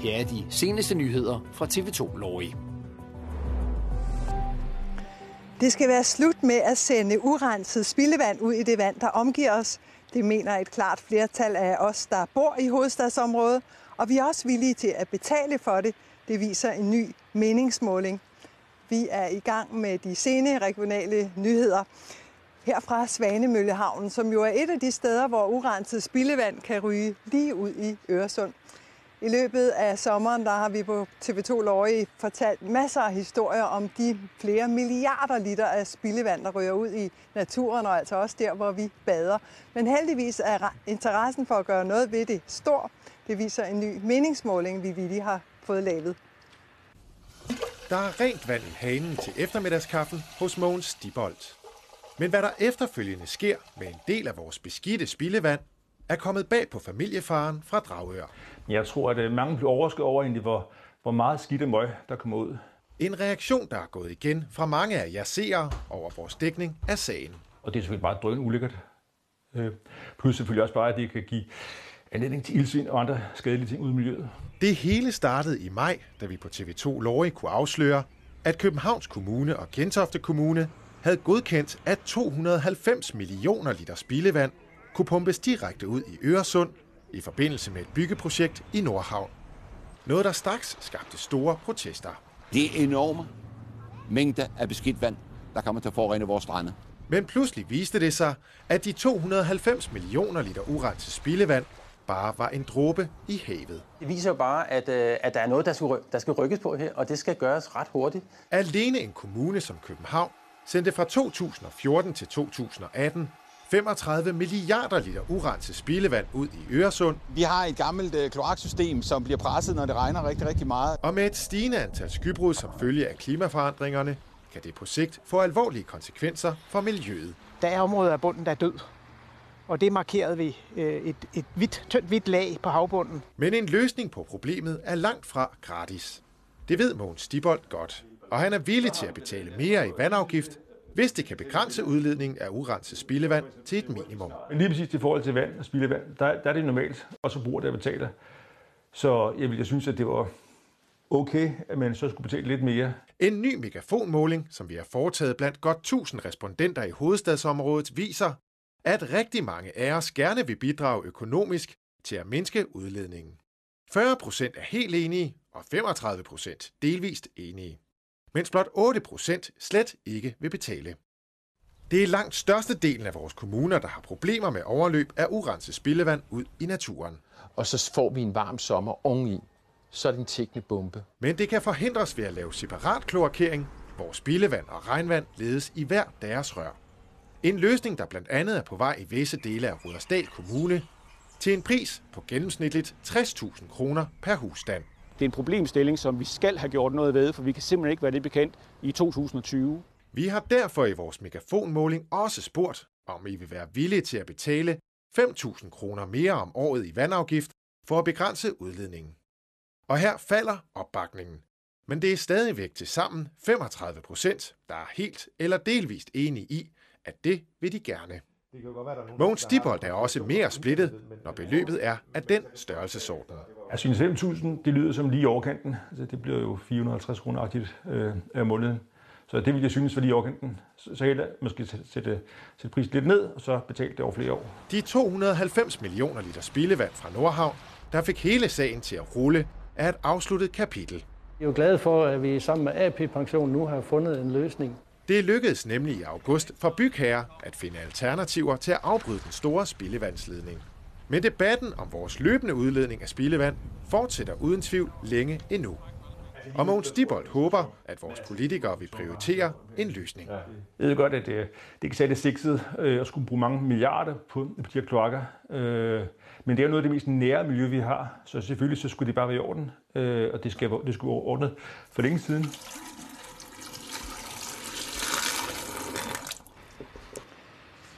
Her er de seneste nyheder fra TV2 Lorry. Det skal være slut med at sende urenset spildevand ud i det vand, der omgiver os. Det mener et klart flertal af os, der bor i hovedstadsområdet, og vi er også villige til at betale for det. Det viser en ny meningsmåling. Vi er i gang med de sene regionale nyheder her fra Svanemøllehavnen, som jo er et af de steder, hvor urenset spildevand kan ryge lige ud i Øresund. I løbet af sommeren der har vi på TV2 Løje fortalt masser af historier om de flere milliarder liter af spildevand, der ryger ud i naturen, og altså også der, hvor vi bader. Men heldigvis er interessen for at gøre noget ved det stor. Det viser en ny meningsmåling, vi lige har fået lavet. Der er rent vand i hanen til eftermiddagskaffen hos Mogens Stibolt. Men hvad der efterfølgende sker med en del af vores beskidte spildevand, er kommet bag på familiefaren fra Dragør. Jeg tror, at øh, mange bliver overrasket over, egentlig, hvor, hvor meget skidt møg, der kommer ud. En reaktion, der er gået igen fra mange af jer seere over vores dækning af sagen. Og det er selvfølgelig bare drøn ulækkert. Øh, plus selvfølgelig også bare, at det kan give anledning til ildsvind og andre skadelige ting ud i miljøet. Det hele startede i maj, da vi på TV2 Lorry kunne afsløre, at Københavns Kommune og Gentofte Kommune havde godkendt, at 290 millioner liter spildevand kunne pumpes direkte ud i Øresund i forbindelse med et byggeprojekt i Nordhavn. Noget, der straks skabte store protester. Det er enorme mængder af beskidt vand, der kommer til at forurene vores strande. Men pludselig viste det sig, at de 290 millioner liter urenset spildevand bare var en dråbe i havet. Det viser jo bare, at, øh, at der er noget, der skal, der skal rykkes på her, og det skal gøres ret hurtigt. Alene en kommune som København sendte fra 2014 til 2018 35 milliarder liter urenset spildevand ud i Øresund. Vi har et gammelt øh, kloaksystem, som bliver presset, når det regner rigtig, rigtig meget. Og med et stigende antal skybrud som følge af klimaforandringerne, kan det på sigt få alvorlige konsekvenser for miljøet. Der er områder af bunden, der er død. Og det markerede vi øh, et, et hvidt, tyndt hvidt lag på havbunden. Men en løsning på problemet er langt fra gratis. Det ved Mogens Stibold godt. Og han er villig til at betale mere i vandafgift, hvis det kan begrænse udledningen af urenset spildevand til et minimum. Men lige præcis i forhold til vand og spildevand, der, der er det normalt, og så bruger det at betale. Så jeg vil jeg synes, at det var okay, at man så skulle betale lidt mere. En ny megafonmåling, som vi har foretaget blandt godt 1000 respondenter i hovedstadsområdet, viser, at rigtig mange af os gerne vil bidrage økonomisk til at mindske udledningen. 40 procent er helt enige, og 35 procent delvist enige mens blot 8 procent slet ikke vil betale. Det er langt størstedelen af vores kommuner, der har problemer med overløb af urenset spildevand ud i naturen. Og så får vi en varm sommer oveni. Så er det en tækkende bombe. Men det kan forhindres ved at lave separat kloakering, hvor spildevand og regnvand ledes i hver deres rør. En løsning, der blandt andet er på vej i visse dele af Rudersdal Kommune, til en pris på gennemsnitligt 60.000 kroner per husstand. Det er en problemstilling, som vi skal have gjort noget ved, for vi kan simpelthen ikke være det bekendt i 2020. Vi har derfor i vores megafonmåling også spurgt, om I vil være villige til at betale 5.000 kroner mere om året i vandafgift for at begrænse udledningen. Og her falder opbakningen. Men det er stadigvæk til sammen 35 procent, der er helt eller delvist enige i, at det vil de gerne. Mogens Stibold er også mere splittet, når beløbet er af den størrelsesorden. Jeg synes 5.000, det lyder som lige overkanten. Altså, det bliver jo 450 kroner aktivt øh, af måneden. Så det vil jeg synes var lige overkanten. Så, så jeg måske sætte, sætte prisen lidt ned, og så betale det over flere år. De 290 millioner liter spildevand fra Nordhavn, der fik hele sagen til at rulle, er et afsluttet kapitel. Jeg er jo glad for, at vi sammen med AP Pension nu har fundet en løsning. Det lykkedes nemlig i august for bygherrer at finde alternativer til at afbryde den store spildevandsledning. Men debatten om vores løbende udledning af spildevand fortsætter uden tvivl længe endnu. Og Mogens Dibold håber, at vores politikere vil prioritere en løsning. Jeg ved godt, at det, det kan sætte sigtet øh, at skulle bruge mange milliarder på, på de her kloakker. Øh, men det er noget af det mest nære miljø, vi har. Så selvfølgelig så skulle det bare være i orden. Øh, og det, skal, det skulle være ordnet for længe siden.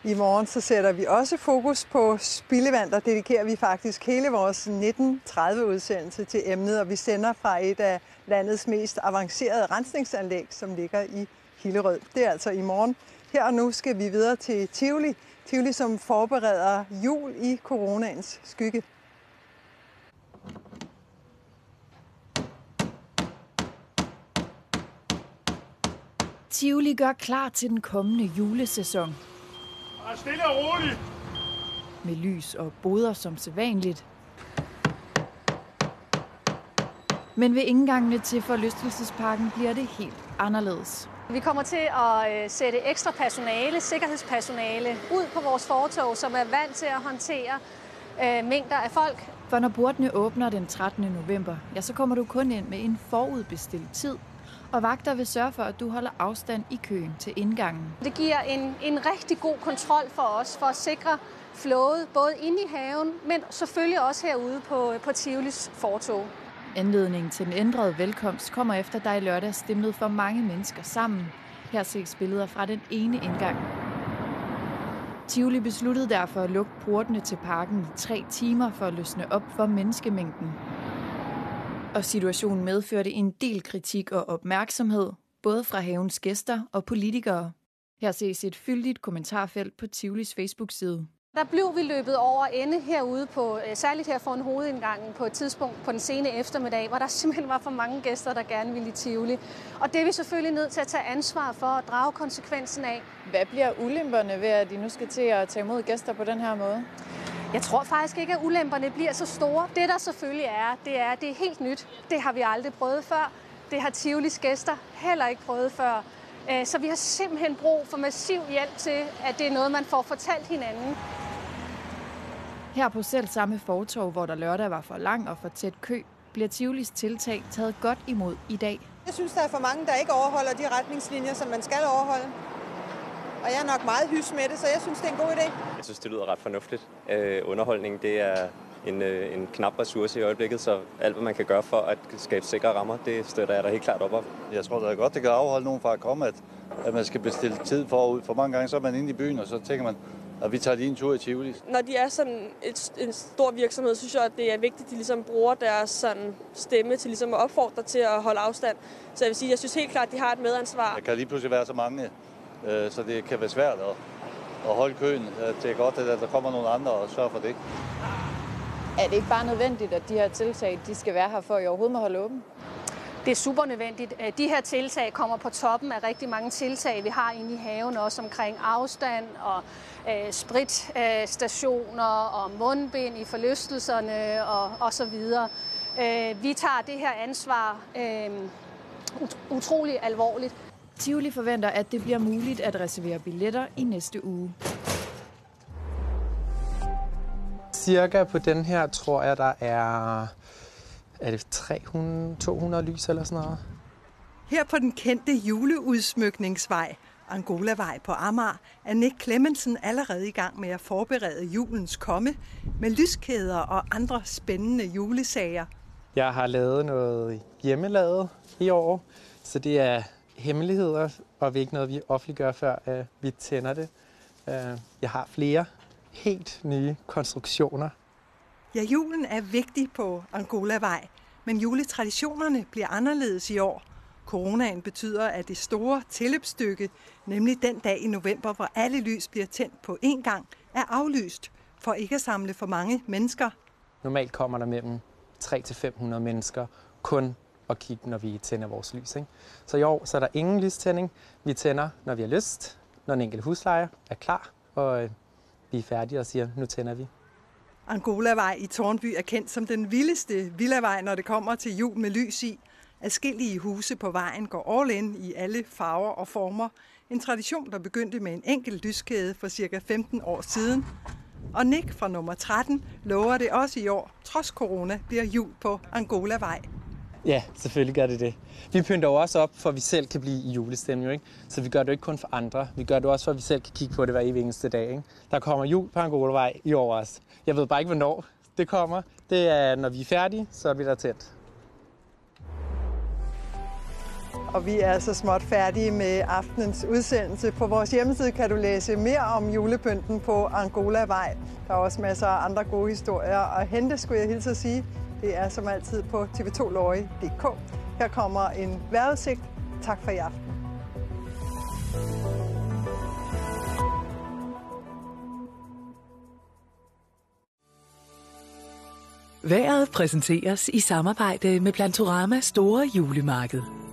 I morgen så sætter vi også fokus på spildevand, der dedikerer vi faktisk hele vores 1930-udsendelse til emnet, og vi sender fra et af landets mest avancerede rensningsanlæg, som ligger i Hillerød. Det er altså i morgen. Her og nu skal vi videre til Tivoli, Tivoli, som forbereder jul i coronaens skygge. Tivoli gør klar til den kommende julesæson. Er stille og roligt. Med lys og boder som sædvanligt. Men ved indgangene til forlystelsesparken bliver det helt anderledes. Vi kommer til at øh, sætte ekstra personale, sikkerhedspersonale, ud på vores fortog, som er vant til at håndtere øh, mængder af folk. For når portene åbner den 13. november, ja, så kommer du kun ind med en forudbestilt tid. Og vagter vil sørge for, at du holder afstand i køen til indgangen. Det giver en, en rigtig god kontrol for os, for at sikre flowet, både inde i haven, men selvfølgelig også herude på, på Tivolis fortog. Anledningen til den ændrede velkomst kommer efter, der i lørdag stemlede for mange mennesker sammen. Her ses billeder fra den ene indgang. Tivoli besluttede derfor at lukke portene til parken i tre timer for at løsne op for menneskemængden. Og situationen medførte en del kritik og opmærksomhed, både fra havens gæster og politikere. Her ses et fyldigt kommentarfelt på Tivolis Facebook-side. Der blev vi løbet over ende herude, på, øh, særligt her foran hovedindgangen på et tidspunkt på den sene eftermiddag, hvor der simpelthen var for mange gæster, der gerne ville i Tivoli. Og det er vi selvfølgelig nødt til at tage ansvar for at drage konsekvensen af. Hvad bliver ulemperne ved, at de nu skal til at tage imod gæster på den her måde? Jeg tror faktisk ikke, at ulemperne bliver så store. Det, der selvfølgelig er, det er, at det er helt nyt. Det har vi aldrig prøvet før. Det har Tivolis gæster heller ikke prøvet før. Øh, så vi har simpelthen brug for massiv hjælp til, at det er noget, man får fortalt hinanden. Her på selv samme fortog, hvor der lørdag var for lang og for tæt kø, bliver Tivolis tiltag taget godt imod i dag. Jeg synes, der er for mange, der ikke overholder de retningslinjer, som man skal overholde. Og jeg er nok meget hys med det, så jeg synes, det er en god idé. Jeg synes, det lyder ret fornuftigt. Øh, underholdning, det er en, øh, en knap ressource i øjeblikket, så alt, hvad man kan gøre for at skabe sikre rammer, det støtter jeg da helt klart op om. Jeg tror da godt, det kan afholde nogen fra at komme, at, at man skal bestille tid forud. For mange gange så er man inde i byen, og så tænker man, at vi tager lige en tur i Tivoli. Når de er sådan et, en stor virksomhed, synes jeg, at det er vigtigt, at de ligesom bruger deres sådan stemme til ligesom at opfordre til at holde afstand. Så jeg vil sige, jeg synes helt klart, at de har et medansvar. Der kan lige pludselig være så mange, så det kan være svært at, at holde køen. Det er godt, at der kommer nogle andre og sørger for det. Er det ikke bare nødvendigt, at de her tiltag de skal være her, for at I overhovedet må holde åben? Det er super nødvendigt. De her tiltag kommer på toppen af rigtig mange tiltag, vi har inde i haven, også omkring afstand og øh, spritstationer øh, og mundbind i forlystelserne og, og så videre. Øh, vi tager det her ansvar øh, utrolig alvorligt. Tivoli forventer, at det bliver muligt at reservere billetter i næste uge. Cirka på den her tror jeg, der er, er det 300, 200 lys eller sådan noget. Her på den kendte juleudsmykningsvej, Angolavej på Amager, er Nick Clemmensen allerede i gang med at forberede julens komme med lyskæder og andre spændende julesager. Jeg har lavet noget hjemmelavet i år, så det er hemmeligheder, og det er ikke noget, vi offentliggør, før uh, vi tænder det. Uh, jeg har flere helt nye konstruktioner. Ja, julen er vigtig på Angolavej, men juletraditionerne bliver anderledes i år. Coronaen betyder, at det store tilløbsstykke, nemlig den dag i november, hvor alle lys bliver tændt på én gang, er aflyst for ikke at samle for mange mennesker. Normalt kommer der mellem 300-500 mennesker kun at kigge, når vi tænder vores lys. Ikke? Så i år så er der ingen lystænding. Vi tænder, når vi har lyst, når en enkelt huslejer er klar, og øh, vi er færdige og siger, nu tænder vi. Angolavej i Tornby er kendt som den vildeste villavej, når det kommer til jul med lys i. Adskillige huse på vejen går all in i alle farver og former. En tradition, der begyndte med en enkelt lyskæde for cirka 15 år siden. Og Nick fra nummer 13 lover det også i år, trods corona, bliver jul på Angolavej. Ja, selvfølgelig gør det det. Vi pynter jo også op, for at vi selv kan blive i julestemning, ikke? Så vi gør det ikke kun for andre. Vi gør det også, for at vi selv kan kigge på det hver evig eneste dag. Ikke? Der kommer jul på Angolavej i år også. Jeg ved bare ikke, hvornår det kommer. Det er, når vi er færdige, så er vi der tæt. Og vi er så småt færdige med aftenens udsendelse. På vores hjemmeside kan du læse mere om julepynten på Angolavej. Der er også masser af andre gode historier at hente, skulle jeg hilse at sige. Det er som altid på tv2lorry.dk. Her kommer en vejrudsigt. Tak for i aften. Været præsenteres i samarbejde med Plantorama Store Julemarked.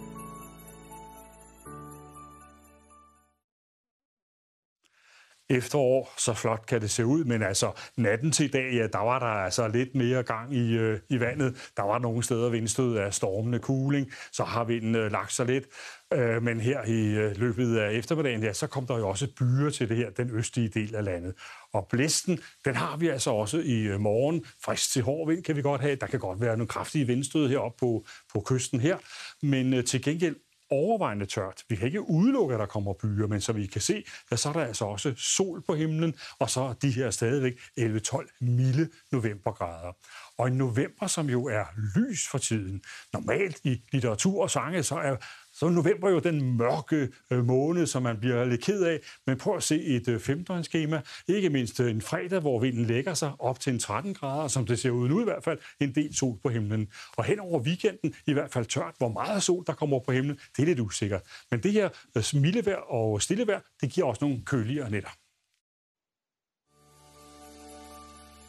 Efterår, så flot kan det se ud, men altså natten til i dag, ja, der var der altså lidt mere gang i, øh, i vandet. Der var nogle steder vindstød af stormende kuling, så har vinden øh, lagt sig lidt. Øh, men her i øh, løbet af eftermiddagen, ja, så kom der jo også byer til det her, den østlige del af landet. Og blæsten, den har vi altså også i øh, morgen. Frisk til hård vind kan vi godt have. Der kan godt være nogle kraftige vindstød heroppe på, på kysten her. Men øh, til gengæld overvejende tørt. Vi kan ikke udelukke, at der kommer byer, men som vi kan se, ja, så er der altså også sol på himlen, og så er de her stadigvæk 11-12 milde novembergrader. Og en november, som jo er lys for tiden. Normalt i litteratur og sange, så er så er november jo den mørke øh, måned, som man bliver lidt ked af. Men prøv at se et øh, femdøgnsskema. Ikke mindst øh, en fredag, hvor vinden lægger sig op til en 13 grader, som det ser ud nu i hvert fald, en del sol på himlen. Og hen over weekenden i hvert fald tørt. Hvor meget sol der kommer på himlen, det er lidt usikkert. Men det her øh, smildevejr og stillevejr, det giver også nogle køligere nætter.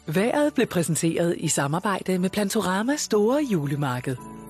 Været blev præsenteret i samarbejde med Plantorama Store Julemarked.